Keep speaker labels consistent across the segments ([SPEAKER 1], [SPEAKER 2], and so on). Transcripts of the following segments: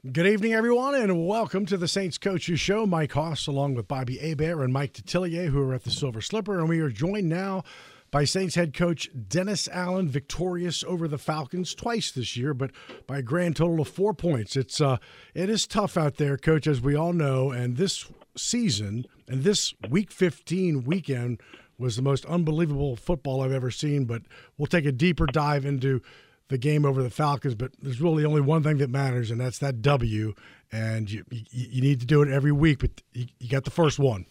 [SPEAKER 1] Good evening, everyone, and welcome to the Saints Coaches Show. Mike Hoss, along with Bobby Hebert and Mike Detillier, who are at the Silver Slipper, and we are joined now by Saints head coach Dennis Allen, victorious over the Falcons twice this year, but by a grand total of four points. It's uh, it is tough out there, coach, as we all know, and this season and this Week 15 weekend was the most unbelievable football I've ever seen. But we'll take a deeper dive into the game over the Falcons, but there's really only one thing that matters, and that's that W. And you you, you need to do it every week, but you, you, got the first one.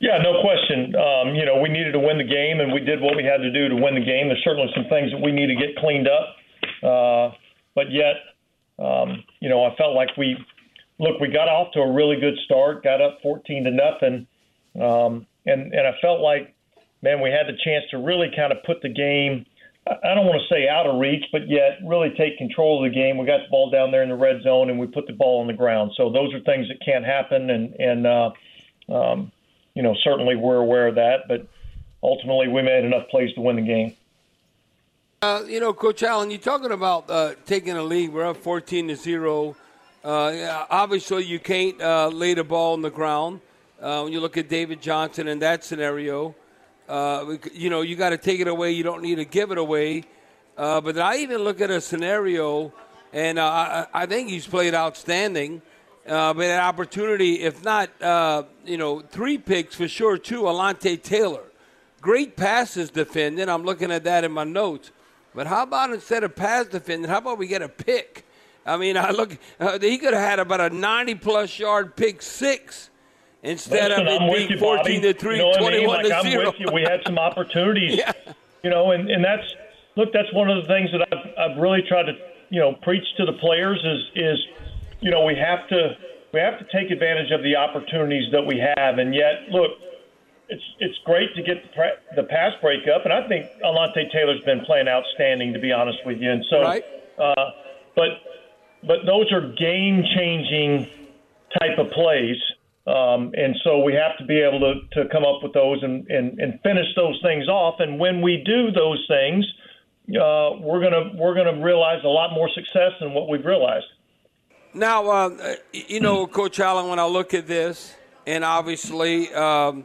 [SPEAKER 2] Yeah, no question. Um, you know, we needed to win the game, and we did what we had to do to win the game. There's certainly some things that we need to get cleaned up, uh, but yet, um, you know, I felt like we look. We got off to a really good start, got up 14 to nothing, um, and and I felt like, man, we had the chance to really kind of put the game I don't want to say out of reach, but yet really take control of the game. We got the ball down there in the red zone, and we put the ball on the ground. So those are things that can't happen, and and uh, um, you know certainly we're aware of that. But ultimately, we made enough plays to win the game.
[SPEAKER 3] Uh, you know, Coach Allen, you're talking about uh, taking a lead. We're up 14 to zero. Uh, obviously, you can't uh, lay the ball on the ground. Uh, when you look at David Johnson in that scenario. Uh, you know, you got to take it away. You don't need to give it away. Uh, but I even look at a scenario, and uh, I, I, think he's played outstanding. Uh, but an opportunity, if not, uh, you know, three picks for sure, two, Alontae Taylor. Great passes defending. I'm looking at that in my notes. But how about instead of pass defending, how about we get a pick? I mean, I look, uh, he could have had about a 90 plus yard pick six instead
[SPEAKER 2] Listen,
[SPEAKER 3] of it being
[SPEAKER 2] you,
[SPEAKER 3] 14
[SPEAKER 2] to
[SPEAKER 3] 3,
[SPEAKER 2] you know
[SPEAKER 3] 21
[SPEAKER 2] I mean? like,
[SPEAKER 3] to
[SPEAKER 2] I'm
[SPEAKER 3] 0.
[SPEAKER 2] With you. We had some opportunities,
[SPEAKER 3] yeah.
[SPEAKER 2] you know, and, and that's look, that's one of the things that I've, I've really tried to, you know, preach to the players is is, you know, we have to we have to take advantage of the opportunities that we have, and yet look. It's it's great to get the, the pass breakup, and I think Alontae Taylor's been playing outstanding, to be honest with you. And so,
[SPEAKER 3] right.
[SPEAKER 2] uh, but but those are game changing type of plays um, and so we have to be able to, to come up with those and, and, and finish those things off. And when we do those things, uh, we're gonna we're gonna realize a lot more success than what we've realized.
[SPEAKER 3] Now, uh, you know, Coach Allen, when I look at this, and obviously um,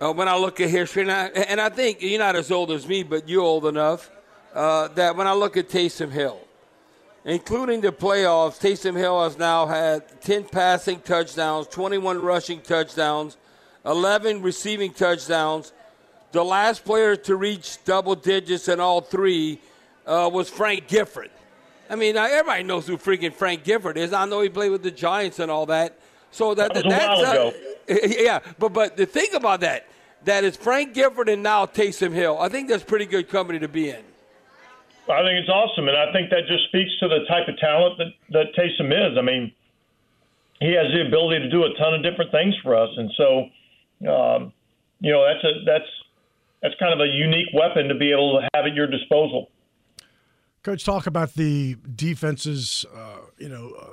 [SPEAKER 3] uh, when I look at history, and I, and I, think you're not as old as me, but you're old enough uh, that when I look at Taysom Hill, including the playoffs, Taysom Hill has now had 10 passing touchdowns, 21 rushing touchdowns, 11 receiving touchdowns. The last player to reach double digits in all three uh, was Frank Gifford. I mean, everybody knows who freaking Frank Gifford is. I know he played with the Giants and all that. So that,
[SPEAKER 2] that was a while ago.
[SPEAKER 3] Uh, yeah, but but the thing about that, that is Frank Gifford and now Taysom Hill. I think that's pretty good company to be in.
[SPEAKER 2] I think it's awesome, and I think that just speaks to the type of talent that that Taysom is. I mean, he has the ability to do a ton of different things for us, and so, um, you know, that's a that's that's kind of a unique weapon to be able to have at your disposal.
[SPEAKER 1] Coach, talk about the defenses. Uh, you know, uh,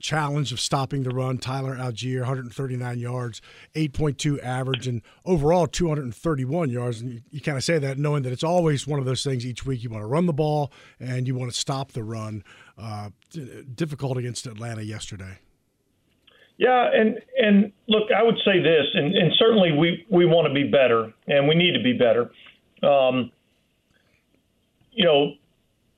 [SPEAKER 1] challenge of stopping the run. Tyler Allgeier, 139 yards, 8.2 average, and overall 231 yards. And you, you kind of say that knowing that it's always one of those things each week you want to run the ball and you want to stop the run. Uh, difficult against Atlanta yesterday.
[SPEAKER 2] Yeah, and and look, I would say this, and, and certainly we we want to be better, and we need to be better. Um, you know,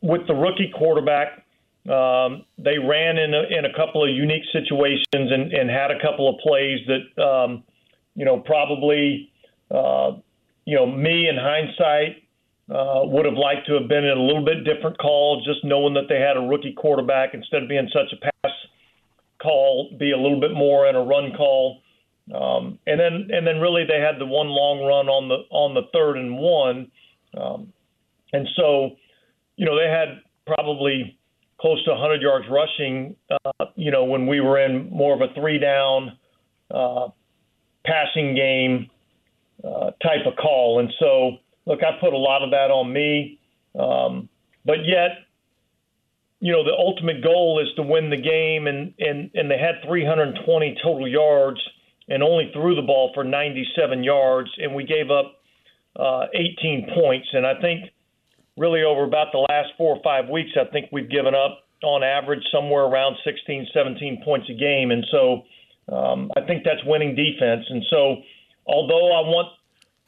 [SPEAKER 2] with the rookie quarterback, um, they ran in a, in a couple of unique situations and, and had a couple of plays that, um, you know, probably, uh, you know, me in hindsight uh, would have liked to have been in a little bit different call, just knowing that they had a rookie quarterback instead of being such a pass call, be a little bit more in a run call. Um, and then, and then, really, they had the one long run on the on the third and one, um, and so, you know, they had probably close to 100 yards rushing, uh, you know, when we were in more of a three down uh, passing game uh, type of call. And so, look, I put a lot of that on me. Um, but yet, you know, the ultimate goal is to win the game, and, and, and they had 320 total yards and only threw the ball for 97 yards, and we gave up uh, 18 points. And I think really over about the last four or five weeks, I think we've given up on average somewhere around 16, 17 points a game. And so um, I think that's winning defense. And so although I want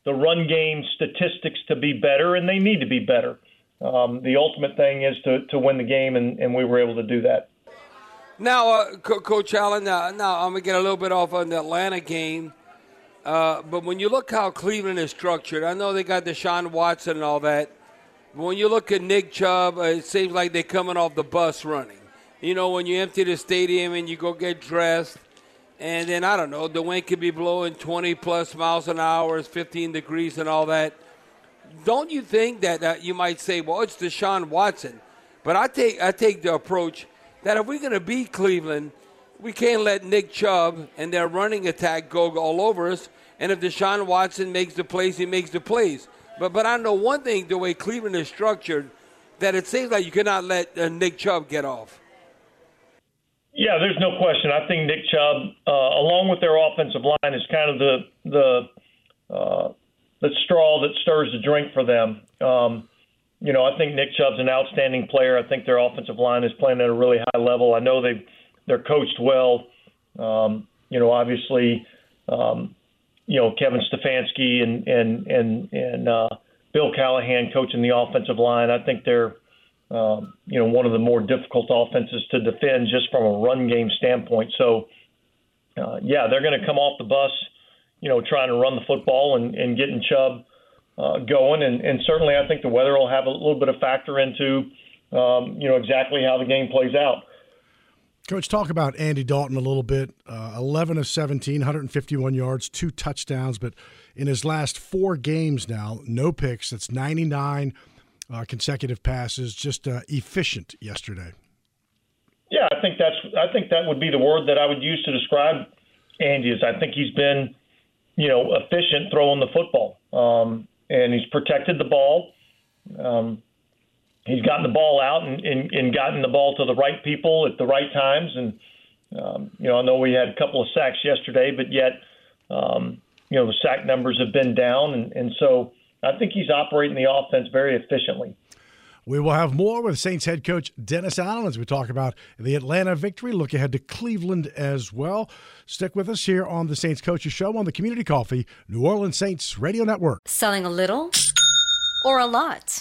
[SPEAKER 2] the run game statistics to be better, and they need to be better, um, the ultimate thing is to, to win the game, and, and we were able to do that.
[SPEAKER 3] Now, uh, Co- Coach Allen, uh, now I'm going to get a little bit off on the Atlanta game. Uh, but when you look how Cleveland is structured, I know they got Deshaun Watson and all that. When you look at Nick Chubb, uh, it seems like they're coming off the bus running. You know, when you empty the stadium and you go get dressed, and then I don't know, the wind could be blowing 20 plus miles an hour, it's 15 degrees and all that. Don't you think that uh, you might say, well, it's Deshaun Watson? But I take I take the approach that if we're going to beat Cleveland, we can't let Nick Chubb and their running attack go all over us. And if Deshaun Watson makes the plays, he makes the plays. But but I know one thing: the way Cleveland is structured, that it seems like you cannot let uh, Nick Chubb get off.
[SPEAKER 2] Yeah, there's no question. I think Nick Chubb, uh, along with their offensive line, is kind of the the uh, the straw that stirs the drink for them. Um, you know, I think Nick Chubb's an outstanding player. I think their offensive line is playing at a really high level. I know they they're coached well. Um, you know, obviously, um, you know Kevin Stefanski and and and and uh, Bill Callahan coaching the offensive line. I think they're um, you know one of the more difficult offenses to defend just from a run game standpoint. So uh, yeah, they're going to come off the bus, you know, trying to run the football and, and getting Chubb uh, going, and, and certainly I think the weather will have a little bit of factor into um, you know exactly how the game plays out.
[SPEAKER 1] Coach, talk about Andy Dalton a little bit. Uh, 11 of 17, 151 yards, two touchdowns, but in his last four games now, no picks. That's 99 uh, consecutive passes. Just uh, efficient yesterday.
[SPEAKER 2] Yeah, I think that's. I think that would be the word that I would use to describe Andy. Is I think he's been, you know, efficient throwing the football, um, and he's protected the ball. Um, he's gotten the ball out and, and, and gotten the ball to the right people at the right times. And um, you know, I know we had a couple of sacks yesterday, but yet, um, you know, the sack numbers have been down, and, and so I think he's operating the offense very efficiently.
[SPEAKER 1] We will have more with Saints head coach Dennis Allen as we talk about the Atlanta victory. Look ahead to Cleveland as well. Stick with us here on the Saints Coaches Show on the Community Coffee New Orleans Saints Radio Network.
[SPEAKER 4] Selling a little or a lot?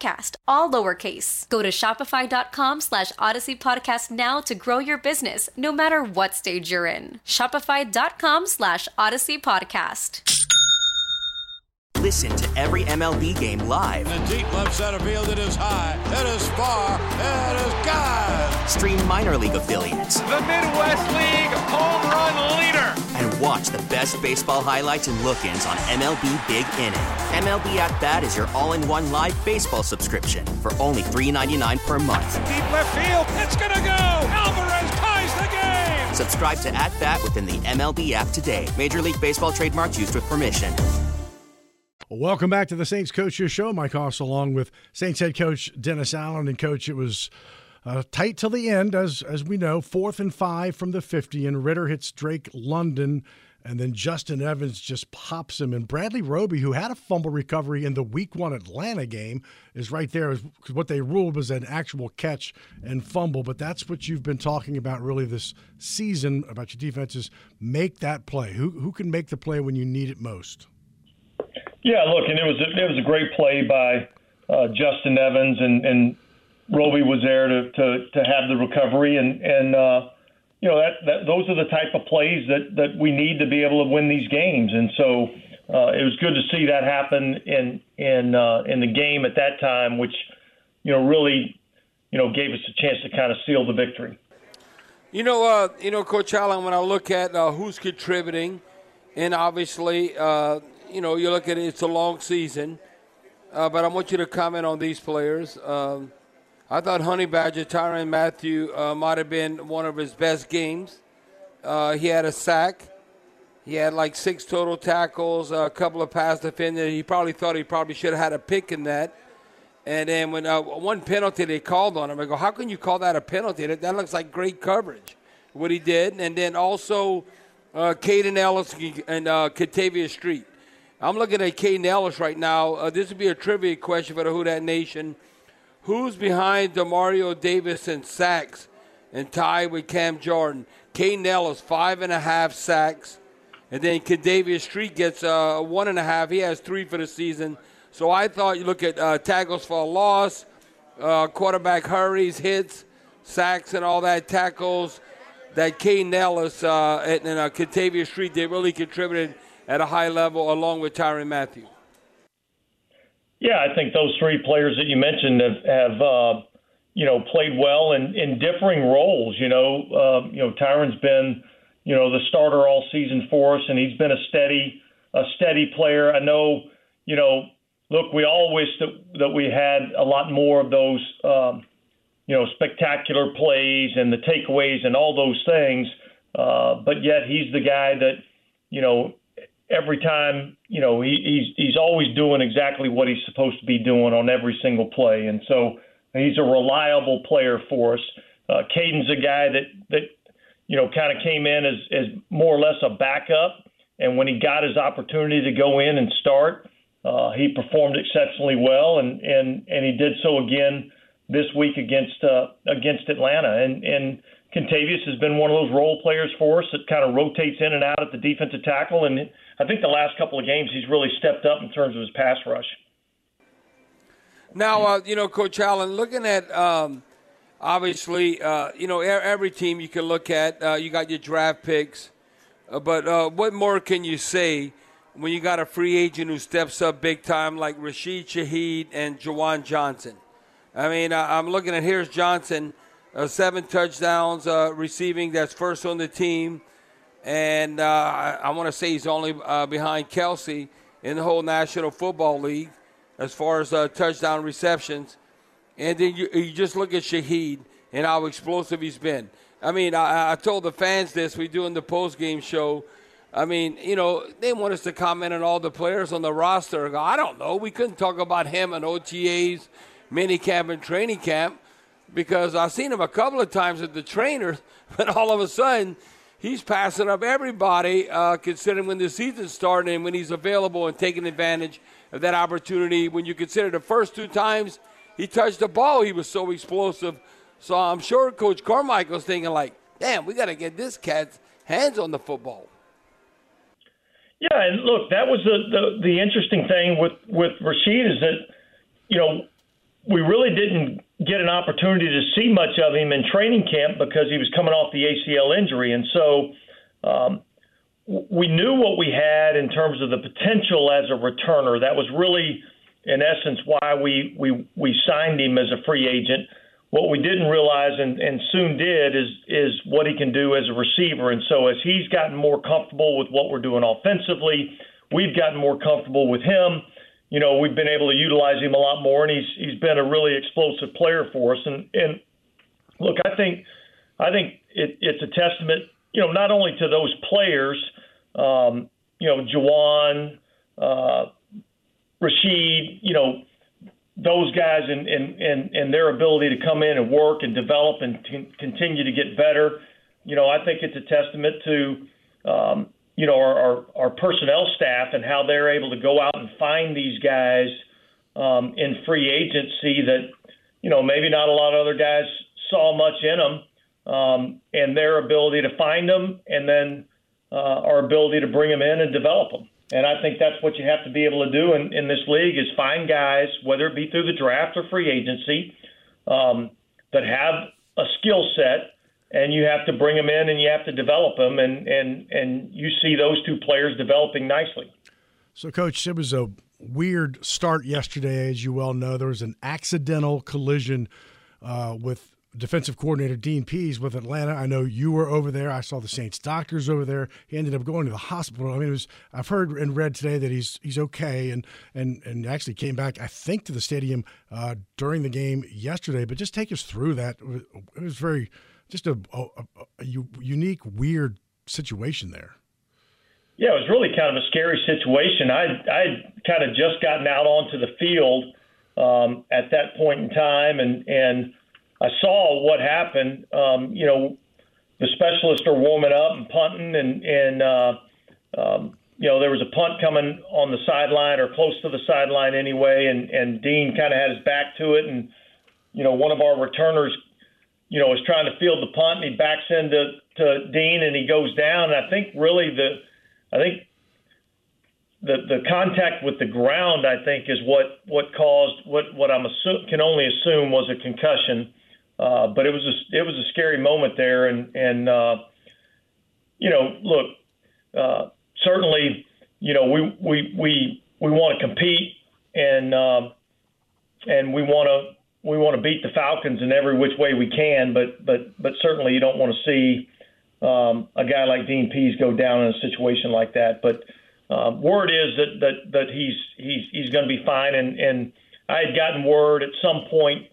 [SPEAKER 4] all lowercase. Go to shopify.com slash odyssey podcast now to grow your business, no matter what stage you're in. Shopify.com slash odyssey podcast.
[SPEAKER 5] Listen to every MLB game live.
[SPEAKER 6] In the deep left center field, it is high, it is far, it is God.
[SPEAKER 5] Stream minor league affiliates.
[SPEAKER 7] The Midwest League home run leader.
[SPEAKER 5] And watch the best baseball highlights and look ins on MLB Big Inning. MLB At Bat is your all in one live baseball subscription for only $3.99 per month.
[SPEAKER 7] Deep left field, it's going to go. Alvarez ties the game.
[SPEAKER 5] Subscribe to At Bat within the MLB app today. Major League Baseball trademarks used with permission.
[SPEAKER 1] Welcome back to the Saints Coaches Show. Mike Hoss along with Saints head coach Dennis Allen. And, coach, it was uh, tight till the end, as, as we know. Fourth and five from the 50, and Ridder hits Drake London and then Justin Evans just pops him. And Bradley Roby, who had a fumble recovery in the Week One Atlanta game, is right there. What they ruled was an actual catch and fumble. But that's what you've been talking about really this season about your defenses. Make that play. Who who can make the play when you need it most?
[SPEAKER 2] Yeah, look, and it was a, it was a great play by uh, Justin Evans, and and Roby was there to to to have the recovery and and. Uh, you know that, that those are the type of plays that that we need to be able to win these games, and so uh, it was good to see that happen in in uh, in the game at that time, which you know really you know gave us a chance to kind of seal the victory.
[SPEAKER 3] You know, uh, you know, Coach Allen. When I look at uh, who's contributing, and obviously, uh, you know, you look at it, it's a long season, uh, but I want you to comment on these players. Um, I thought Honey Badger Tyrann Mathieu uh, might have been one of his best games. Uh, he had a sack. He had like six total tackles, a couple of pass defenders. He probably thought he probably should have had a pick in that. And then when uh, one penalty they called on him, I go, how can you call that a penalty? That, that looks like great coverage, what he did. And then also uh, Kaden Elliss and uh, Kentavius Street. I'm looking at Kaden Elliss right now. Uh, this would be a trivia question for the Who That Nation. Who's behind Demario Davis and sacks and tied with Cam Jordan? Kaden Elliss, five and a half sacks. And then Kentavius Street gets uh, one and a half. He has three for the season. So I thought you look at uh, tackles for a loss, uh, quarterback hurries, hits, sacks, and all that tackles. That Kaden Elliss uh, and, and uh, Street, they really contributed at a high level along with Tyrann Mathieu.
[SPEAKER 2] Yeah, I think those three players that you mentioned have, have uh, you know, played well in, in differing roles. You know, uh, you know, Tyrann's been, you know, the starter all season for us, and he's been a steady, a steady player. I know, you know, look, we all wish that that we had a lot more of those, um, you know, spectacular plays and the takeaways and all those things. Uh, but yet he's the guy that, you know, every time, you know, he, he's he's always doing exactly what he's supposed to be doing on every single play, and so he's a reliable player for us. Uh, Kaden's a guy that that you know kind of came in as as more or less a backup, and when he got his opportunity to go in and start, uh, he performed exceptionally well, and and and he did so again this week against uh, against Atlanta, and and Kentavius has been one of those role players for us that kind of rotates in and out at the defensive tackle, and I think the last couple of games he's really stepped up in terms of his pass rush.
[SPEAKER 3] Now, uh, you know, Coach Allen, looking at um, obviously, uh, you know, every team you can look at, uh, you got your draft picks, uh, but uh, what more can you say when you got a free agent who steps up big time like Rashid Shaheed and Juwan Johnson? I mean, I'm looking at here's Johnson uh, seven touchdowns uh, receiving. That's first on the team. And uh, I, I want to say he's only uh, behind Kelce in the whole National Football League as far as uh, touchdown receptions. And then you, you, just look at Shaheed and how explosive he's been. I mean, I, I told the fans this. We do in the post game show. I mean, you know, they want us to comment on all the players on the roster. I don't know. We couldn't talk about him and OTAs, mini camp, and training camp because I've seen him a couple of times at the trainers, but all of a sudden he's passing up everybody, uh, considering when the season started and when he's available and taking advantage of that opportunity. When you consider the first two times he touched the ball, he was so explosive. So I'm sure Coach Carmichael's thinking like, damn, we got to get this cat's hands on the football.
[SPEAKER 2] Yeah, and look, that was the, the the interesting thing with with Rashid is that you know we really didn't get an opportunity to see much of him in training camp because he was coming off the ACL injury, and so um, we knew what we had in terms of the potential as a returner. That was really, in essence, why we we we signed him as a free agent. What we didn't realize and, and soon did is is what he can do as a receiver. And so as he's gotten more comfortable with what we're doing offensively, we've gotten more comfortable with him you know, we've been able to utilize him a lot more, and he's he's been a really explosive player for us. And and look, I think I think it, it's a testament you know, not only to those players, um, you know, Juwan, uh, Rashid, you know, those guys and, and, and, and their ability to come in and work and develop and t- continue to get better. You know, I think it's a testament to, um, you know, our, our, our personnel staff and how they're able to go out and find these guys um, in free agency that, you know, maybe not a lot of other guys saw much in them um, and their ability to find them and then uh, our ability to bring them in and develop them. And I think that's what you have to be able to do in, in this league is find guys, whether it be through the draft or free agency, um, that have a skill set, and you have to bring them in and you have to develop them, and and and you see those two players developing nicely.
[SPEAKER 1] So, coach, it was a weird start yesterday, as you well know. There was an accidental collision uh, with defensive coordinator Dean Pees with Atlanta. I know you were over there. I saw the Saints doctors over there. He ended up going to the hospital. I mean, it was. I've heard and read today that he's he's okay and and and actually came back. I think to the stadium uh, during the game yesterday. But just take us through that. It was very just a, a, a unique, weird situation there.
[SPEAKER 2] Yeah, it was really kind of a scary situation. I I kind of just gotten out onto the field um, at that point in time, and and I saw what happened. Um, you know, the specialists are warming up and punting, and and uh, um, you know there was a punt coming on the sideline or close to the sideline anyway, and and Dean kind of had his back to it, and you know one of our returners, you know, was trying to field the punt, and he backs into to Dean, and he goes down. And I think really the, I think the the contact with the ground, I think, is what what caused what what I'm assume can only assume was a concussion. Uh, but it was a, it was a scary moment there, and and uh, you know, look, uh, certainly, you know, we we we we want to compete, and uh, and we want to we want to beat the Falcons in every which way we can, but but but certainly you don't want to see um, a guy like Dean Pees go down in a situation like that. But uh, word is that that that he's he's he's going to be fine, and and I had gotten word at some point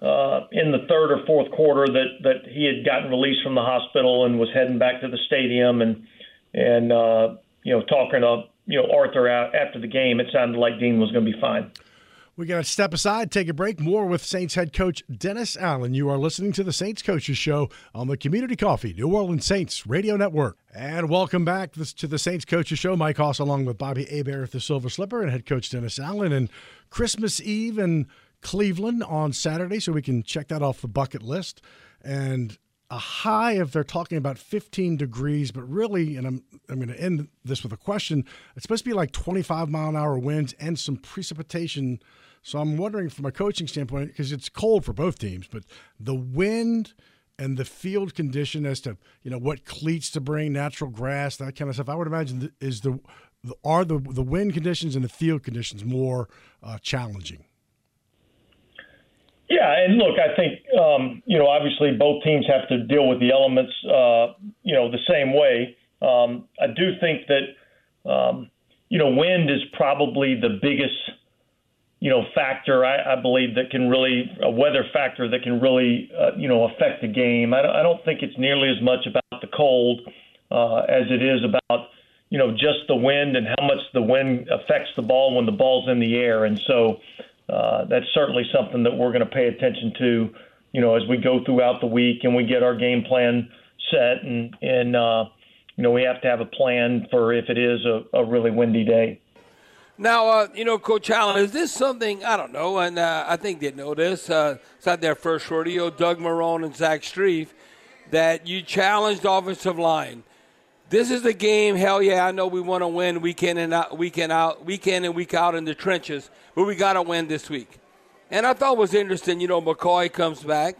[SPEAKER 2] uh, in the third or fourth quarter that that he had gotten released from the hospital and was heading back to the stadium and and uh, you know talking to you know Arthur after the game, it sounded like Dean was going to be fine.
[SPEAKER 1] We got to step aside, take a break. More with Saints head coach Dennis Allen. You are listening to the Saints Coaches Show on the Community Coffee New Orleans Saints Radio Network. And welcome back to the Saints Coaches Show. Mike Hoss along with Bobby Hebert, the Silver Slipper, and head coach Dennis Allen. And Christmas Eve and Cleveland on Saturday, so we can check that off the bucket list. And a high of they're talking about 15 degrees, but really, and I'm I'm going to end this with a question. It's supposed to be like 25 mile an hour winds and some precipitation. So I'm wondering, from a coaching standpoint, because it's cold for both teams, but the wind and the field condition as to you know what cleats to bring, natural grass, that kind of stuff. I would imagine is the, are the the wind conditions and the field conditions more uh, challenging.
[SPEAKER 2] Yeah, and look, I think um, you know obviously both teams have to deal with the elements uh, you know the same way. Um, I do think that um, you know wind is probably the biggest you know factor I, I believe that can really a weather factor that can really uh, you know affect the game. I don't, I don't think it's nearly as much about the cold uh, as it is about you know just the wind and how much the wind affects the ball when the ball's in the air, and so uh, that's certainly something that we're going to pay attention to, you know, as we go throughout the week and we get our game plan set and and uh, you know we have to have a plan for if it is a, a really windy day.
[SPEAKER 3] Now, uh, you know, Coach Allen, is this something I don't know, and uh, I think they know this. Uh, it's not their first rodeo. Doug Marrone and Zach Strief, that you challenged offensive line. This is the game. Hell yeah, I know we want to win week in and out, week in out, week in and week out in the trenches, but we got to win this week. And I thought was interesting. You know, McCoy comes back,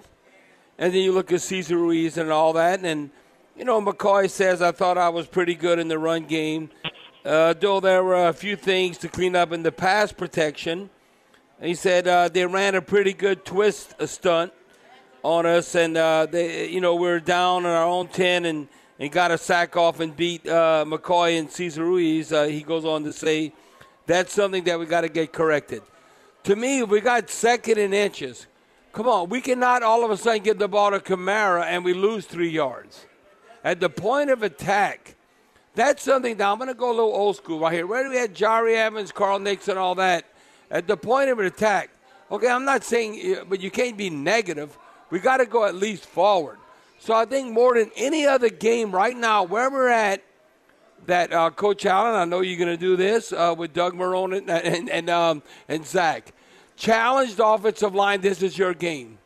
[SPEAKER 3] and then you look at Cesar Ruiz and all that, and you know, McCoy says I thought I was pretty good in the run game, uh, though there were a few things to clean up in the pass protection. He said uh, they ran a pretty good twist stunt on us, and uh, they, you know, we are down on our own ten and and got a sack off and beat uh, McCoy and Cesar Ruiz, uh, he goes on to say that's something that we got to get corrected. To me, we got second in inches. Come on, we cannot all of a sudden get the ball to Kamara and we lose three yards. at the point of attack. That's something. Now I'm going to go a little old school right here. Where we had Jahri Evans, Carl Nixon, all that. At the point of an attack, okay, I'm not saying, but you can't be negative. We got to go at least forward. So I think more than any other game right now, where we're at, that uh, Coach Allen, I know you're going to do this uh, with Doug Marrone and and and, um, and Zach. Challenge the offensive line. This is your game.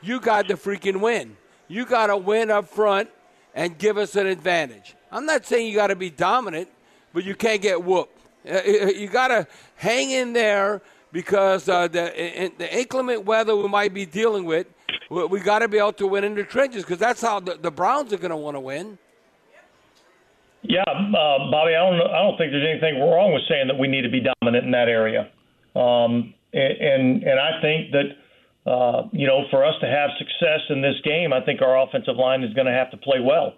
[SPEAKER 3] You got to freaking win. You got to win up front and give us an advantage. I'm not saying you got to be dominant, but you can't get whooped. Uh, uh, you got to hang in there because uh, the, the inclement weather we might be dealing with, we got to be able to win in the trenches because that's how the, the Browns are going to want to win.
[SPEAKER 2] Yeah, uh, Bobby, I don't I don't think there's anything wrong with saying that we need to be dominant in that area. Um, and, and and I think that uh, you know for us to have success in this game, I think our offensive line is going to have to play well.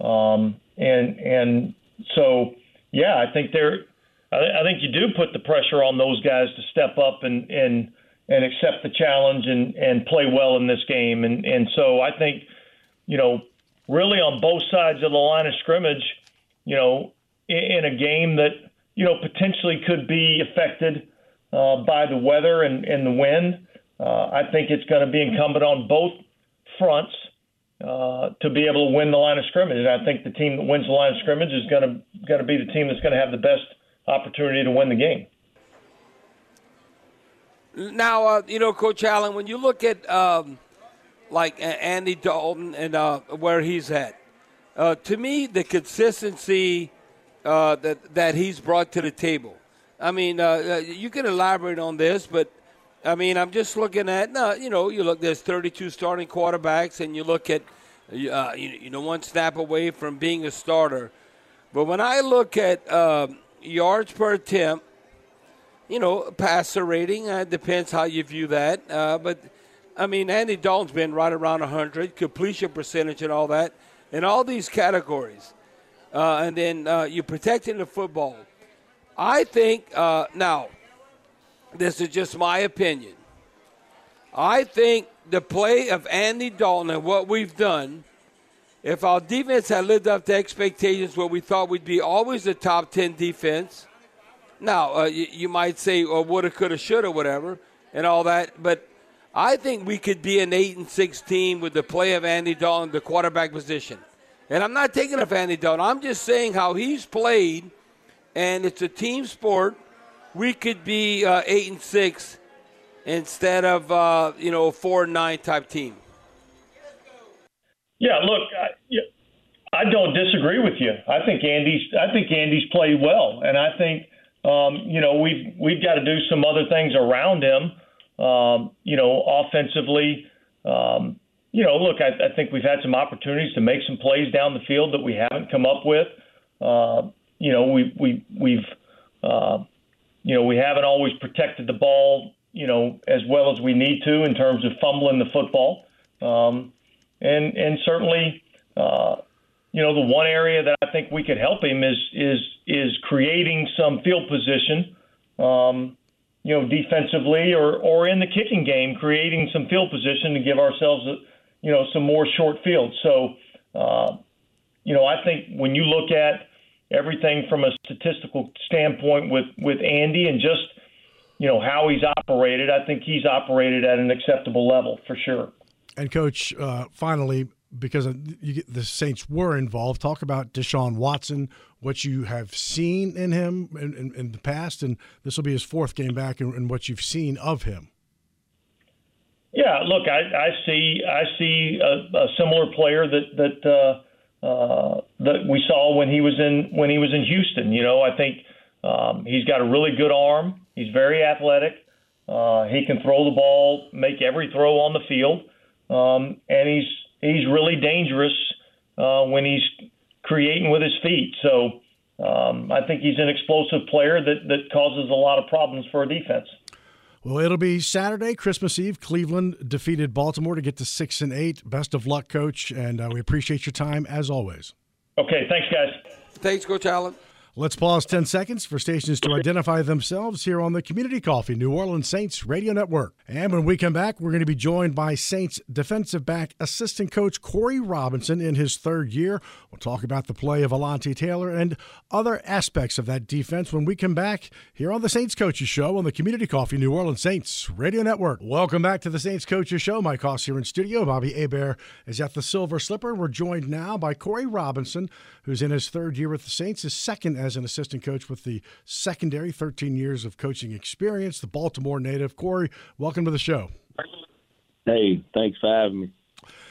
[SPEAKER 2] Um, and and so yeah, I think they're I, I think you do put the pressure on those guys to step up and and and accept the challenge and and play well in this game. And and so I think you know really on both sides of the line of scrimmage you know, in, a game that you know potentially could be affected uh, by the weather and, and the wind. Uh, I think it's going to be incumbent on both fronts uh, to be able to win the line of scrimmage. And I think the team that wins the line of scrimmage is going to going to be the team that's going to have the best opportunity to win the game.
[SPEAKER 3] Now, uh, you know, Coach Allen, when you look at um, like Andy Dalton and uh, where he's at, uh, to me, the consistency uh, that that he's brought to the table. I mean, you can elaborate on this, but I mean, I'm just looking at no, you know, you look. There's 32 starting quarterbacks, and you look at uh, you, you know one snap away from being a starter. But when I look at um, yards per attempt, you know, passer rating uh, depends how you view that. but I mean, Andy Dalton's been right around 100, completion percentage, and all that in all these categories. Uh, and then uh, you're protecting the football. I think, uh, now, this is just my opinion. I think the play of Andy Dalton and what we've done, if our defense had lived up to expectations where we thought we'd be always a top 10 defense, now, uh, you, you, might say, or woulda, coulda, shoulda, whatever, and all that, but I think we could be an eight and six team with the play of Andy Dalton, the quarterback position. And I'm not taking off Andy Dalton. I'm just saying how he's played, and it's a team sport. We could be uh, eight and six instead of uh, you know four and nine type team.
[SPEAKER 2] Yeah, look, I, I don't disagree with you. I think Andy's I think Andy's played well, and I think um, you know we've we've got to do some other things around him um, you know, offensively, um, you know, look, I, I think we've had some opportunities to make some plays down the field that we haven't come up with. Uh, you know, we we we've uh, you know we haven't always protected the ball, you know, as well as we need to in terms of fumbling the football. Um, and and certainly, uh, you know, the one area that I think we could help him is is is creating some field position. Um, you know, defensively or or in the kicking game, creating some field position to give ourselves, a, you know, some more short field. So, uh, you know, I think when you look at everything from a statistical standpoint with with Andy and just you know how he's operated, I think he's operated at an acceptable level for sure.
[SPEAKER 1] And coach, uh, finally, because the Saints were involved. Talk about Deshaun Watson, what you have seen in him in, in, in the past, and this will be his fourth game back, and, and what you've seen of him.
[SPEAKER 2] Yeah, look, I, I see I see a, a, similar player that that uh, uh, that we saw when he was in when he was in Houston. You know, I think um, he's got a really good arm. He's very athletic. Uh, he can throw the ball, make every throw on the field, um, and he's he's really dangerous uh, when he's creating with his feet. So um, I think he's an explosive player that, that causes a lot of problems for a defense.
[SPEAKER 1] Well, it'll be Saturday, Christmas Eve. Cleveland defeated Baltimore to get to six and eight. Best of luck, Coach, and uh, we appreciate your time as always.
[SPEAKER 2] Okay, thanks, guys.
[SPEAKER 3] Thanks, Coach Allen.
[SPEAKER 1] Let's pause 10 seconds for stations to identify themselves here on the Community Coffee New Orleans Saints Radio Network. And when we come back, we're going to be joined by Saints defensive back assistant coach Corey Robinson in his third year. We'll talk about the play of Alontae Taylor and other aspects of that defense when we come back here on the Saints Coaches Show on the Community Coffee New Orleans Saints Radio Network. Welcome back to the Saints Coaches Show. Mike Hoss here in studio. Bobby Hebert is at the Silver Slipper. We're joined now by Corey Robinson, who's in his third year with the Saints, his second as an assistant coach with the secondary, 13 years of coaching experience, the Baltimore native. Corey, welcome to the show.
[SPEAKER 8] Hey, thanks for having me.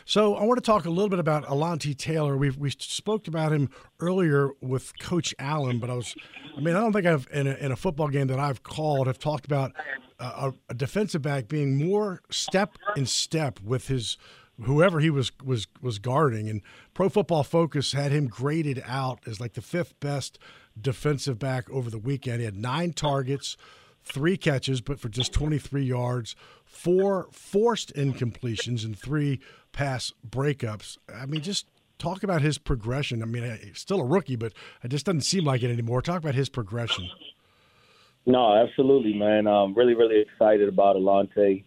[SPEAKER 1] So I want to talk a little bit about Alontae Taylor. We we spoke about him earlier with Coach Allen, but I was, I mean, I don't think I've in a, in a football game that I've called have talked about a, a defensive back being more step in step with his whoever he was was was guarding. And Pro Football Focus had him graded out as like the fifth best defensive back over the weekend. He had nine targets, three catches, but for just 23 yards, four forced incompletions, and three pass breakups. I mean, just talk about his progression. I mean, still a rookie, but it just doesn't seem like it anymore. Talk about his progression.
[SPEAKER 8] No, absolutely, man. I'm really, really excited about Alontae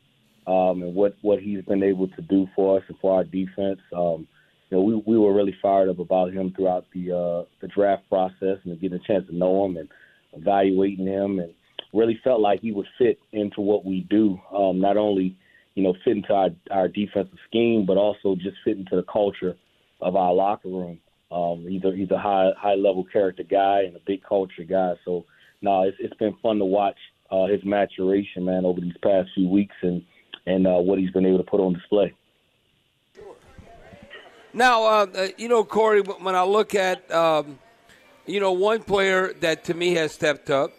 [SPEAKER 8] um, and what, what he's been able to do for us and for our defense. Um, you know, we, we were really fired up about him throughout the uh, the draft process and getting a chance to know him and evaluating him, and really felt like he would fit into what we do. Um, not only, you know, fit into our, our defensive scheme, but also just fit into the culture of our locker room. Um, he's a he's a high high level character guy and a big culture guy. So, no, it's it's been fun to watch uh, his maturation, man, over these past few weeks and and uh, what he's been able to put on display.
[SPEAKER 3] Now, uh, uh, you know, Corey, when I look at, um, you know, one player that to me has stepped up,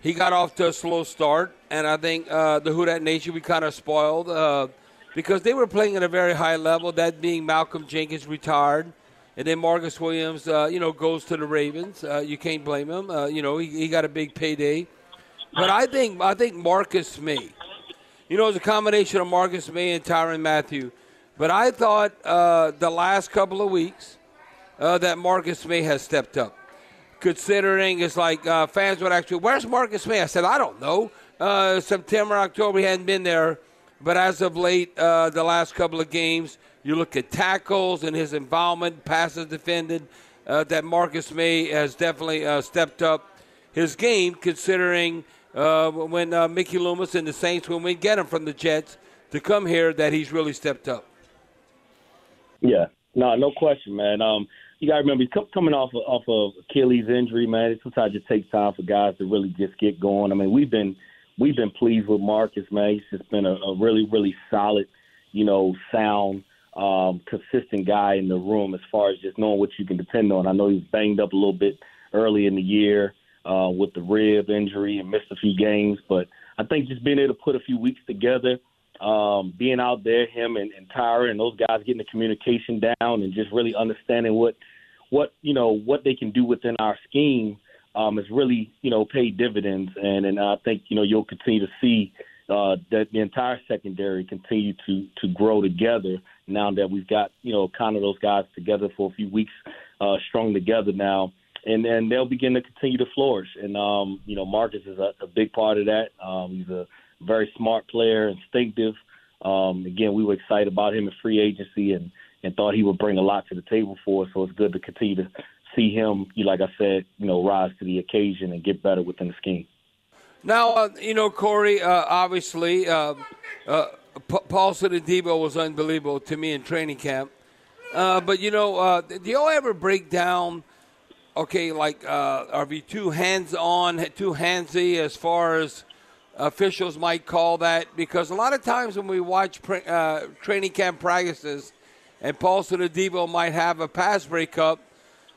[SPEAKER 3] he got off to a slow start, and I think uh, the Who That Nation, we kind of spoiled uh, because they were playing at a very high level, that being Malcolm Jenkins retired. And then Marcus Williams, uh, you know, goes to the Ravens. Uh, you can't blame him. you know, he, he got a big payday. But I think I think Marcus Maye, you know, it's a combination of Marcus Maye and Tyrann Mathieu. – but I thought uh, the last couple of weeks uh, that Marcus Maye has stepped up. Considering it's like uh, fans would actually, where's Marcus Maye? I said, I don't know. Uh, September, October, he hadn't been there. But as of late, uh, the last couple of games, you look at tackles and his involvement, passes defended, uh, that Marcus Maye has definitely stepped up his game, considering when Mickey Loomis and the Saints, when we get him from the Jets to come here, that he's really stepped up.
[SPEAKER 8] Yeah, no, no question, man. Um, you got to remember, he's coming off of, off of Achilles injury, man. Sometimes it takes time for guys to really just get going. I mean, we've been we've been pleased with Marcus, man. He's just been a, a really, really solid, you know, sound, um, consistent guy in the room as far as just knowing what you can depend on. I know he's banged up a little bit early in the year uh, with the rib injury and missed a few games, but I think just being able to put a few weeks together um, being out there, him and, and Tyrann and those guys getting the communication down and just really understanding what what you know what they can do within our scheme um, has really you know paid dividends, and and I think you know you'll continue to see uh, that the entire secondary continue to to grow together now that we've got you know kind of those guys together for a few weeks, uh, strung together now. And then they'll begin to continue to flourish. And um, you know, Marcus is a, a big part of that. Um, he's a very smart player, instinctive. Um, again, we were excited about him in free agency and, and thought he would bring a lot to the table for us. So it's good to continue to see him, you like I said, you know, rise to the occasion and get better within the scheme.
[SPEAKER 3] Now, uh, you know, Corey, uh, obviously, uh, uh P- Paulson was unbelievable to me in training camp. Uh, but, you know, uh, do y'all ever break down, okay, like, are we too hands on, too handsy as far as – officials might call that because a lot of times when we watch uh, training camp practices and Paul Adebo might have a pass breakup,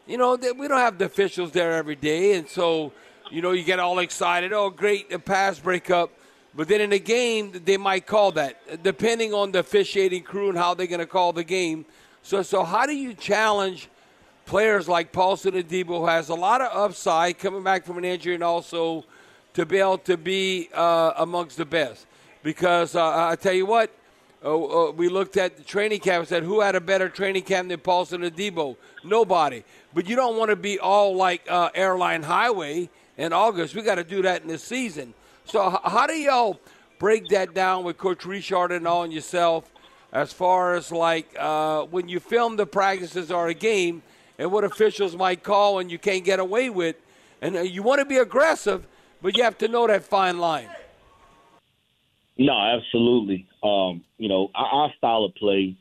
[SPEAKER 3] you know, we don't have the officials there every day. And so, you know, you get all excited. Oh, great, a pass breakup. But then in the game, they might call that, depending on the officiating crew and how they're going to call the game. So, so how do you challenge players like Paulson Adebo, who has a lot of upside coming back from an injury and also – to be able to be uh, amongst the best. Because uh, I tell you what, uh, we looked at the training camp and said, who had a better training camp than Paulson Adebo? Nobody. But you don't want to be all like uh, Airline Highway in August. We got to do that in the season. So, h- how do y'all break that down with Coach Richard and all and yourself as far as like uh, when you film the practices or a game and what officials might call and you can't get away with? And uh, you want to be aggressive, but you have to know that fine line.
[SPEAKER 8] No, absolutely. Um, you know, our, our, style of play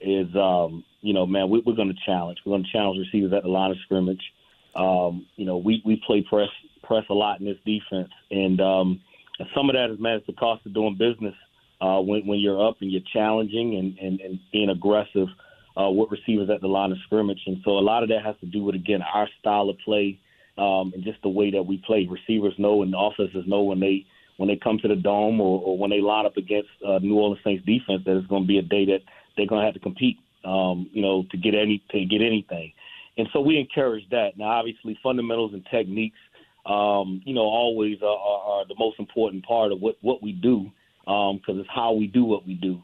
[SPEAKER 8] is, um, you know, man, we, are going to challenge. We're going to challenge receivers at the line of scrimmage. Um, you know, we, we play press press a lot in this defense, and um, some of that is, man, it's the cost of doing business uh, when, when you're up and you're challenging and, and, and being aggressive uh, with receivers at the line of scrimmage. And so a lot of that has to do with, again, our style of play um, and just the way that we play. Receivers know and offenses know when they – when they come to the dome or, or when they line up against uh, New Orleans Saints defense that it's going to be a day that they're going to have to compete, um, you know, to get any to get anything. And so we encourage that. Now, obviously, fundamentals and techniques, um, you know, always are, are, are the most important part of what what we do because um, it's how we do what we do.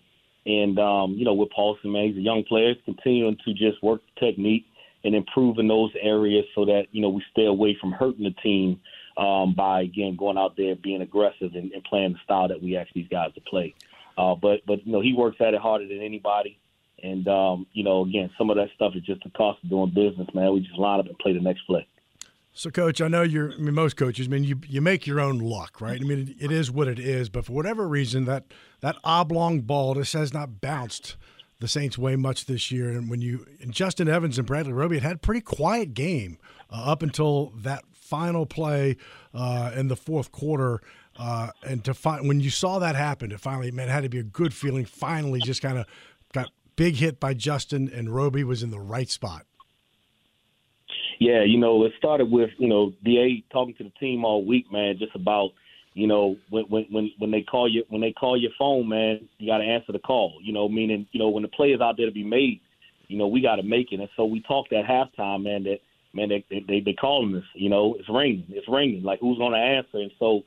[SPEAKER 8] And um, you know, with Paulson, man, he's a young player, continuing to just work the technique and improve in those areas so that you know we stay away from hurting the team um, by again going out there being aggressive and, and playing the style that we ask these guys to play. Uh, but but you know he works at it harder than anybody, and um, you know again some of that stuff is just the cost of doing business, man. We just line up and play the next play.
[SPEAKER 1] So, coach, I know you're. I mean, most coaches. I mean, you you make your own luck, right? I mean, it, it is what it is. But for whatever reason, that that oblong ball just has not bounced the Saints way much this year. And when you and Justin Evans and Bradley Roby had a pretty quiet game uh, up until that final play uh, in the fourth quarter. Uh, and to find when you saw that happen, it finally man it had to be a good feeling. Finally, just kind of got big hit by Justin, and Roby was in the right spot.
[SPEAKER 8] Yeah, you know, it started with you know Da talking to the team all week, man, just about you know when when when when they call you when they call your phone, man, you got to answer the call. You know, meaning you know when the play is out there to be made, you know we got to make it. And so we talked at halftime, man, that man, they they they calling us. You know, it's ringing, it's ringing. Like who's going to answer? And so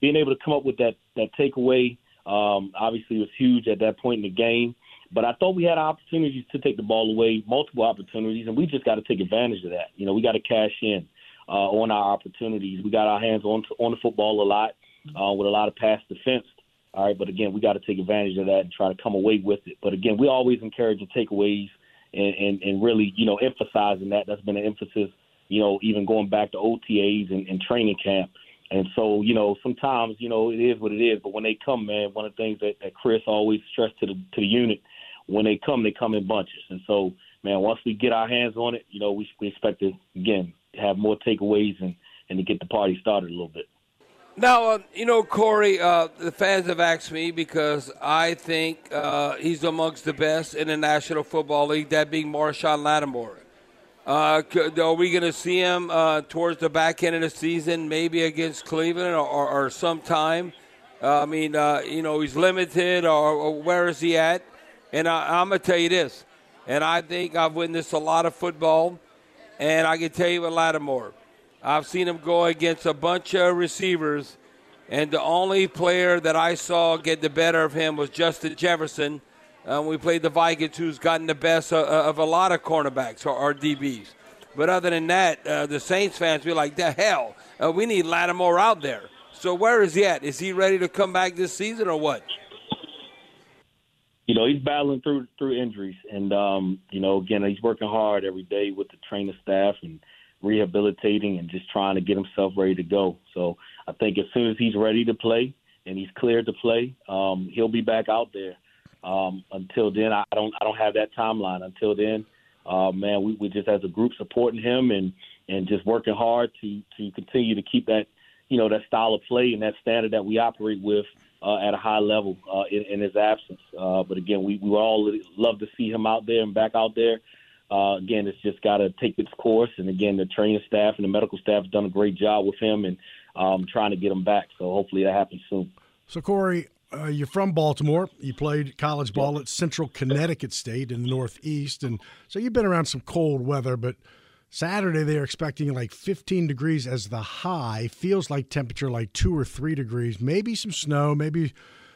[SPEAKER 8] being able to come up with that that takeaway um, obviously was huge at that point in the game. But I thought we had opportunities to take the ball away, multiple opportunities, and we just got to take advantage of that. You know, we got to cash in uh, on our opportunities. We got our hands on on the football a lot uh, with a lot of pass defense. All right, but again, we got to take advantage of that and try to come away with it. But again, we always encourage the takeaways and, and, and really, you know, emphasizing that. That's been an emphasis, you know, even going back to OTAs and, and training camp. And so, you know, sometimes, you know, it is what it is. But when they come, man, one of the things that, that Kris always stressed to the to the unit, when they come, they come in bunches. And so, man, once we get our hands on it, you know, we, we expect to again have more takeaways and and to get the party started a little bit.
[SPEAKER 3] Now, uh, you know, Corey, uh, the fans have asked me because I think uh, he's amongst the best in the National Football League, that being Marshon Lattimore. Uh, are we going to see him uh, towards the back end of the season, maybe against Cleveland or, or, or sometime? Uh, I mean, you know, he's limited, or, or, where is he at? And I, I'm going to tell you this, and I think I've witnessed a lot of football, and I can tell you with Lattimore – I've seen him go against a bunch of receivers, and the only player that I saw get the better of him was Justin Jefferson. Uh, we played the Vikings, who's gotten the best of, of a lot of cornerbacks or, or, DBs. But other than that, uh, the Saints fans be like, "The hell, uh, we need Lattimore out there." So where is he at? Is he ready to come back this season or what?
[SPEAKER 8] You know, he's battling through through injuries, and um, you know, again, he's working hard every day with the training staff and rehabilitating and just trying to get himself ready to go. So I think as soon as he's ready to play and he's cleared to play, um, he'll be back out there. Um, until then, I don't I don't have that timeline. Until then, uh, man, we, we just as a group supporting him and and just working hard to to continue to keep that you know that style of play and that standard that we operate with uh, at a high level uh, in, in his absence. Uh, but again, we we all love to see him out there and back out there uh, again, it's just got to take its course. And again, the training staff and the medical staff have done a great job with him and um, trying to get him back. So hopefully that happens soon.
[SPEAKER 1] So, Corey, uh, you're from Baltimore. You played college ball at Central Connecticut State in the Northeast. And so you've been around some cold weather, but Saturday they're expecting like 15 degrees as the high. Feels like temperature like two or three degrees. Maybe some snow, maybe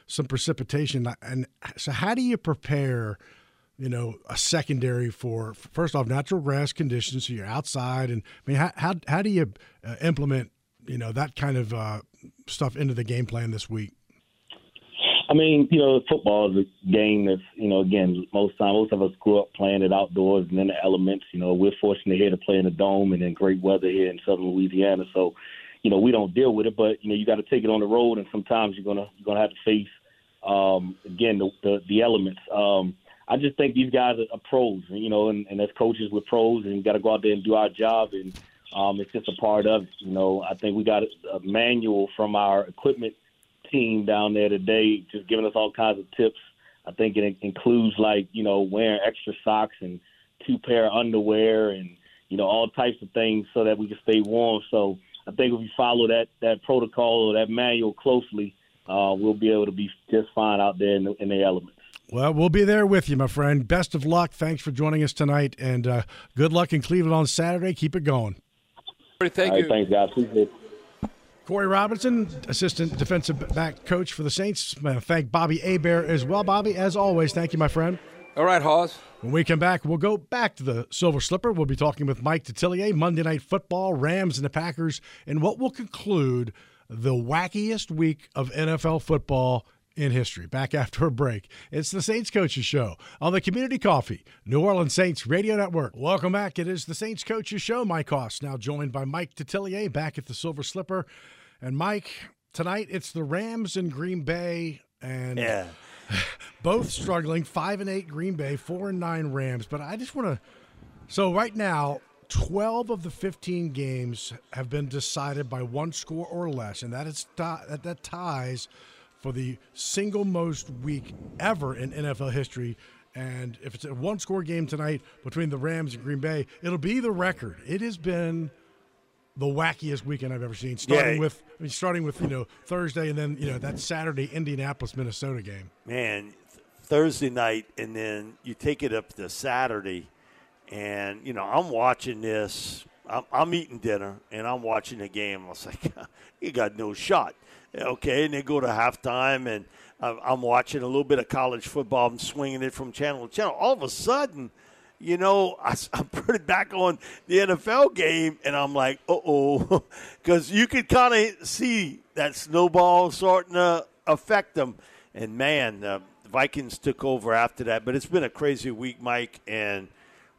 [SPEAKER 1] some precipitation. And so, how do you prepare? You know, a secondary for first off natural grass conditions. So you're outside, and I mean, how how, how do you uh, implement you know that kind of uh, stuff into the game plan this week?
[SPEAKER 8] I mean, you know, football is a game that's, you know, again, most time most of us grew up playing it outdoors and in the elements. You know, we're fortunate here to play in a dome and in great weather here in southern Louisiana. So, you know, we don't deal with it, but you know, you got to take it on the road, and sometimes you're gonna you're gonna have to face um, again the, the the elements. Um, I just think these guys are, pros, you know, and, and as coaches we're pros, and got to go out there and do our job, and um, it's just a part of. You know, I think we got a manual from our equipment team down there today, just giving us all kinds of tips. I think it includes like you know wearing extra socks and two pair of underwear and you know all types of things so that we can stay warm. So I think if we follow that that protocol or that manual closely, uh, we'll be able to be just fine out there in the, in the elements.
[SPEAKER 1] Well, we'll be there with you, my friend. Best of luck. Thanks for joining us tonight, and uh, good luck in Cleveland on Saturday. Keep it going.
[SPEAKER 3] Thank you.
[SPEAKER 8] thanks, guys.
[SPEAKER 1] Corey Robinson, assistant defensive back coach for the Saints. Uh, thank Bobby Hebert as well. Bobby, as always, thank you, my friend.
[SPEAKER 3] All right, Hoss.
[SPEAKER 1] When we come back, we'll go back to the Silver Slipper. We'll be talking with Mike Detillier, Monday Night Football, Rams, and the Packers, and what will conclude the wackiest week of NFL football in history. Back after a break. It's the Saints Coaches Show on the Community Coffee, New Orleans Saints Radio Network. Welcome back. It is the Saints Coaches Show. Mike Hoss now joined by Mike Detillier back at the Silver Slipper. And Mike, tonight it's the Rams in Green Bay, and
[SPEAKER 9] yeah.
[SPEAKER 1] both struggling. Five and eight Green Bay, four and nine Rams. But I just want to. So right now, twelve of the fifteen games have been decided by one score or less, and that is that that ties for the single most week ever in NFL history. And if it's a one score game tonight between the Rams and Green Bay, it'll be the record. It has been the wackiest weekend I've ever seen. Starting
[SPEAKER 9] Yeah.
[SPEAKER 1] with I mean, starting with you know Thursday and then you know that Saturday Indianapolis Minnesota game.
[SPEAKER 9] man, th- Thursday night, and then you take it up to Saturday, and you know I'm watching this. I'm, I'm eating dinner, and I'm watching the game. I was like, you got no shot. Okay, and they go to halftime, and I'm I'm watching a little bit of college football. I'm swinging it from channel to channel. All of a sudden, you know, I, am putting back on the NFL game, and I'm like, uh oh, because you could kind of see that snowball starting to affect them. And man, uh, the Vikings took over after that. But it's been a crazy week, Mike, and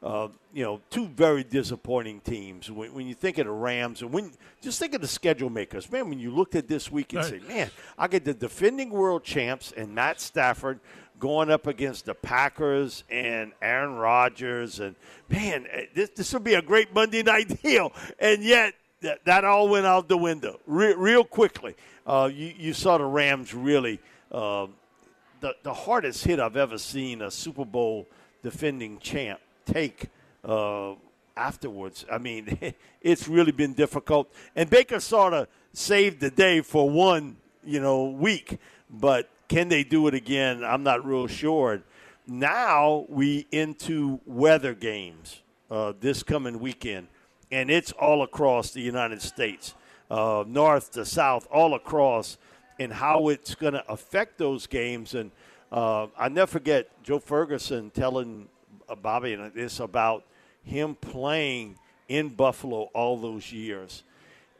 [SPEAKER 9] uh, you know, two very disappointing teams. When, when, you think of the Rams, and when just think of the schedule makers, man. When you looked at this week and
[SPEAKER 1] right.
[SPEAKER 9] say, man, I get the defending world champs and Matt Stafford going up against the Packers and Aaron Rodgers, and man, eh, this this will be a great Monday night deal. And yet, that, that all went out the window Re- real quickly. Uh, you, you saw the Rams really uh, the the hardest hit I've ever seen a Super Bowl defending champ take. Uh, afterwards, I mean, it's really been difficult. And Baker sort of saved the day for one, you know, week, but can they do it again? I'm not real sure. Now we into weather games uh, this coming weekend, and it's all across the United States, uh, north to south, all across, and how it's going to affect those games. And uh, I never forget Joe Ferguson telling Bobby this about him playing in Buffalo all those years.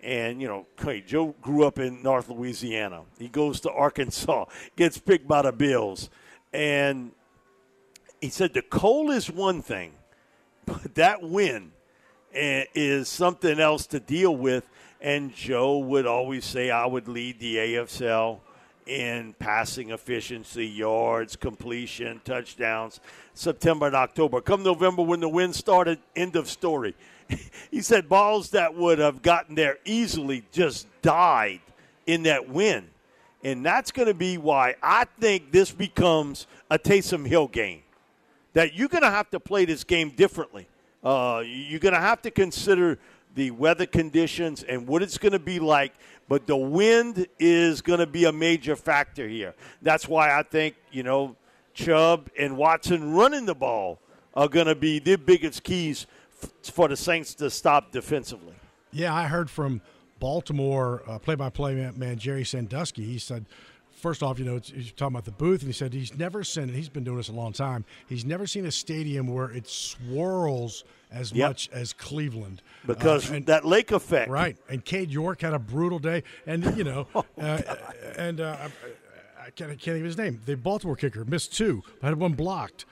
[SPEAKER 9] And, you know, okay, Joe grew up in North Louisiana. He goes to Arkansas, gets picked by the Bills. And he said the cold is one thing, but that win eh, is something else to deal with. And Joe would always say, I would lead the AFL in passing efficiency, yards, completion, touchdowns, September and October. Come November, when the win started, end of story. he said balls that would have gotten there easily just died in that win. And that's going to be why I think this becomes a Taysom Hill game. That you're going to have to play this game differently. Uh, you're going to have to consider the weather conditions and what it's going to be like. But the wind is going to be a major factor here. That's why I think, you know, Chubb and Watson running the ball are going to be the biggest keys for the Saints to stop defensively.
[SPEAKER 1] Yeah, I heard from Baltimore uh, play-by-play man, man Gerry Sandusky. He said first off, you know, he's talking about the booth, and he said he's never seen. And he's been doing this a long time. He's never seen a stadium where it swirls as
[SPEAKER 9] Yep.
[SPEAKER 1] much as Cleveland
[SPEAKER 9] because
[SPEAKER 1] Uh, and-
[SPEAKER 9] that lake effect.
[SPEAKER 1] Right, and Cade York had a brutal day, and you know,
[SPEAKER 9] Oh,
[SPEAKER 1] uh, and uh, I, I can't, I can't even his name. The Baltimore kicker missed two, had one blocked.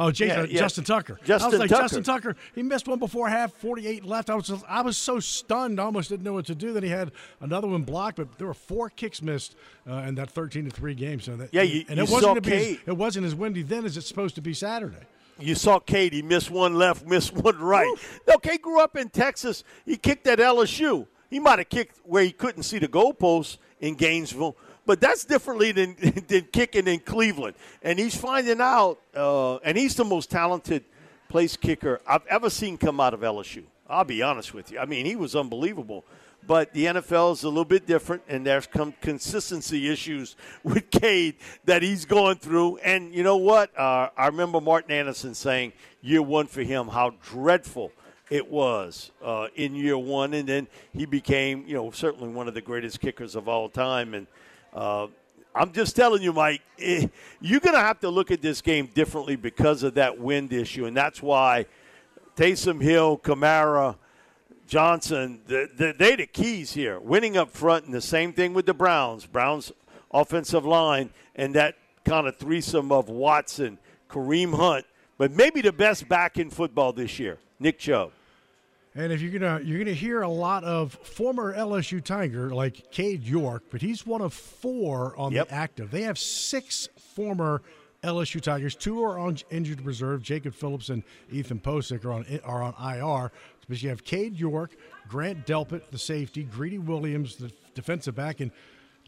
[SPEAKER 1] Oh, Jason,
[SPEAKER 9] Yeah, yeah.
[SPEAKER 1] Justin Tucker. I was
[SPEAKER 9] Justin
[SPEAKER 1] like
[SPEAKER 9] Tucker.
[SPEAKER 1] Justin Tucker. He missed one before half, forty-eight left. I was, I was so stunned, I almost didn't know what to do. Then he had another one blocked, but there were four kicks missed uh, in that thirteen to three game. So that,
[SPEAKER 9] Yeah, you-
[SPEAKER 1] and
[SPEAKER 9] you
[SPEAKER 1] it wasn't
[SPEAKER 9] saw
[SPEAKER 1] gonna be as- it wasn't as windy then as it's supposed to be Saturday.
[SPEAKER 9] You saw Cade. He missed one left, missed one right. No, Cade grew up in Texas. He kicked at LSU. He might have kicked where he couldn't see the goalposts in Gainesville, but that's differently than, than kicking in Cleveland. And he's finding out, uh, and he's the most talented place kicker I've ever seen come out of LSU. I'll be honest with you. I mean, he was unbelievable. But the NFL is a little bit different, and there's some consistency issues with Cade that he's going through. And you know what? Uh, I remember Morten Andersen saying year one for him, how dreadful it was uh, in year one, and then he became, you know, certainly one of the greatest kickers of all time. And uh, I'm just telling you, Mike, eh, you're going to have to look at this game differently because of that wind issue, and that's why Taysom Hill, Kamara, Johnson, the, the, they the keys here. Winning up front, and the same thing with the Browns. Browns offensive line, and that kind of threesome of Watson, Kareem Hunt, but maybe the best back in football this year, Nick Chubb.
[SPEAKER 1] And if you're gonna you're gonna hear a lot of former LSU Tiger like Cade York, but he's one of four on
[SPEAKER 9] Yep.
[SPEAKER 1] the active. They have six former LSU Tigers. Two are on injured reserve. Jacob Phillips and Ethan Pocic are on are on IR. But you have Cade York, Grant Delpit, the safety, Greedy Williams, the defensive back, and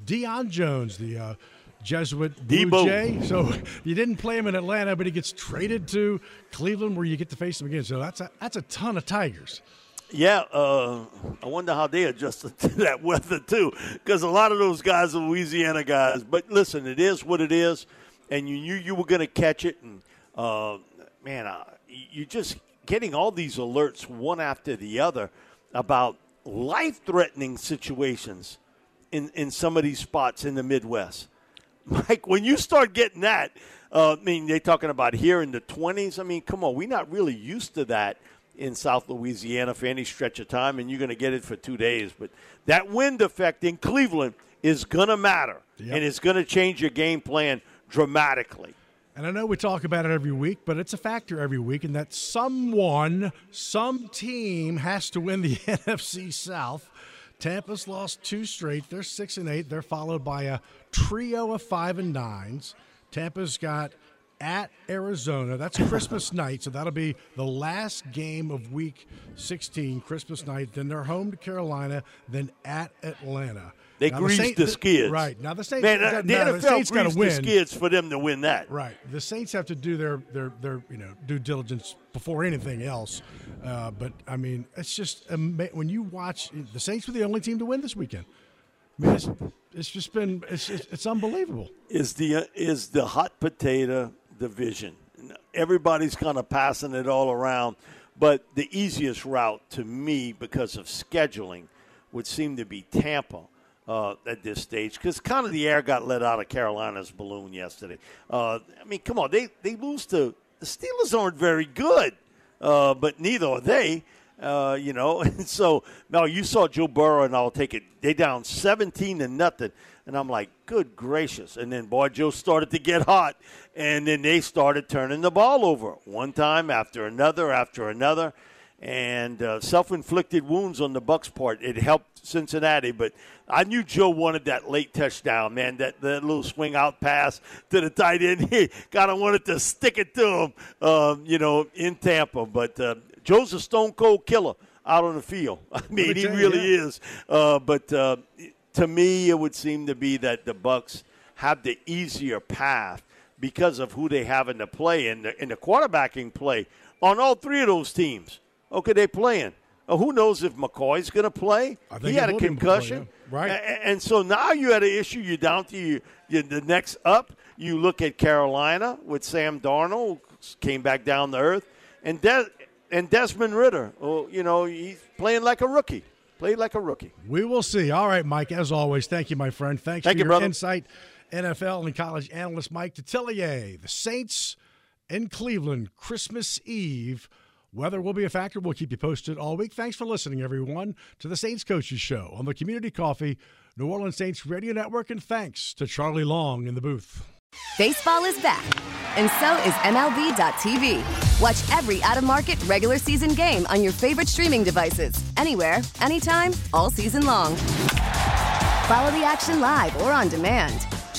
[SPEAKER 1] Deion Jones, the uh, Jesuit Blue
[SPEAKER 9] Debo.
[SPEAKER 1] Jay. So you didn't play him in Atlanta, but he gets traded to Cleveland, where you get to face him again. So that's a that's a ton of Tigers.
[SPEAKER 9] Yeah, uh, I wonder how they adjusted to that weather too, because a lot of those guys are Louisiana guys. But listen, it is what it is, and you knew you were going to catch it. And uh, man, uh, you just getting all these alerts one after the other about life-threatening situations in in some of these spots in the Midwest. Mike, when you start getting that, uh, I mean, they're talking about here in the 20s. I mean, come on, we're not really used to that in South Louisiana for any stretch of time, and you're going to get it for two days. But that wind effect in Cleveland is going to matter,
[SPEAKER 1] Yep.
[SPEAKER 9] and it's going to change your game plan dramatically.
[SPEAKER 1] And I know we talk about it every week, but it's a factor every week, and that someone, some team has to win the NFC South. Tampa's lost two straight. They're six and eight. They're followed by a trio of five and nines. Tampa's got at Arizona. That's Christmas night, so that'll be the last game of Week 16, Christmas night. Then they're home to Carolina. Then at Atlanta.
[SPEAKER 9] They
[SPEAKER 1] Now,
[SPEAKER 9] greased
[SPEAKER 1] Saint-
[SPEAKER 9] the skids.
[SPEAKER 1] Right now, the Saints.
[SPEAKER 9] Man, uh, the NFL
[SPEAKER 1] Saints got to
[SPEAKER 9] greased
[SPEAKER 1] win.
[SPEAKER 9] the skids for them to win that.
[SPEAKER 1] Right. The Saints have to do their their their you know due diligence before anything else. Uh, but I mean, it's just ama- when you watch the Saints were the only team to win this weekend. I mean, it's, it's just been it's it's, it's unbelievable.
[SPEAKER 9] is the uh, is the hot potato division. Everybody's kind of passing it all around, but the easiest route to me because of scheduling would seem to be Tampa. Uh, at this stage, because kind of the air got let out of Carolina's balloon yesterday. Uh, I mean, come on, they they lose to the Steelers aren't very good, uh, but neither are they. Uh, you know, and so now you saw Joe Burrow, and I'll take it. They down seventeen to nothing, and I'm like, good gracious! And then boy, Joe started to get hot, and then they started turning the ball over one time after another after another, and uh, self-inflicted wounds on the Bucs' part. It helped Cincinnati, but I knew Joe wanted that late touchdown, man. That, that little swing out pass to the tight end. He kind of wanted to stick it to him, um, you know, in Tampa. But uh, Joe's a stone cold killer out on the field. I mean, he really
[SPEAKER 1] yeah.
[SPEAKER 9] is. Uh, but uh, to me, it would seem to be that the Bucs have the easier path because of who they have in the play and the, in the quarterbacking play on all three of those teams. Okay, they playing. Who knows if McCoy's going to play? He had a
[SPEAKER 1] will be able to play,
[SPEAKER 9] concussion,
[SPEAKER 1] yeah. Right.
[SPEAKER 9] A- and so now you had an issue. You're down to you, you, the next up. You look at Carolina with Sam Darnold came back down to earth, and Des- and Desmond Ridder. Oh, you know he's playing like a rookie. Played like a rookie.
[SPEAKER 1] We will see. All right, Mike. As always, thank you, my friend. Thanks
[SPEAKER 9] Thank
[SPEAKER 1] for
[SPEAKER 9] you,
[SPEAKER 1] your
[SPEAKER 9] brother.
[SPEAKER 1] insight NFL and college analyst Mike Detillier. The Saints in Cleveland, Christmas Eve. Weather will be a factor. We'll keep you posted all week. Thanks for listening, everyone, to the Saints Coaches Show on the Community Coffee New Orleans Saints Radio Network. And thanks to Charlie Long in the booth.
[SPEAKER 10] Baseball is back, and so is MLB.tv. Watch every out of market regular season game on your favorite streaming devices, anywhere, anytime, all season long. Follow the action live or on demand.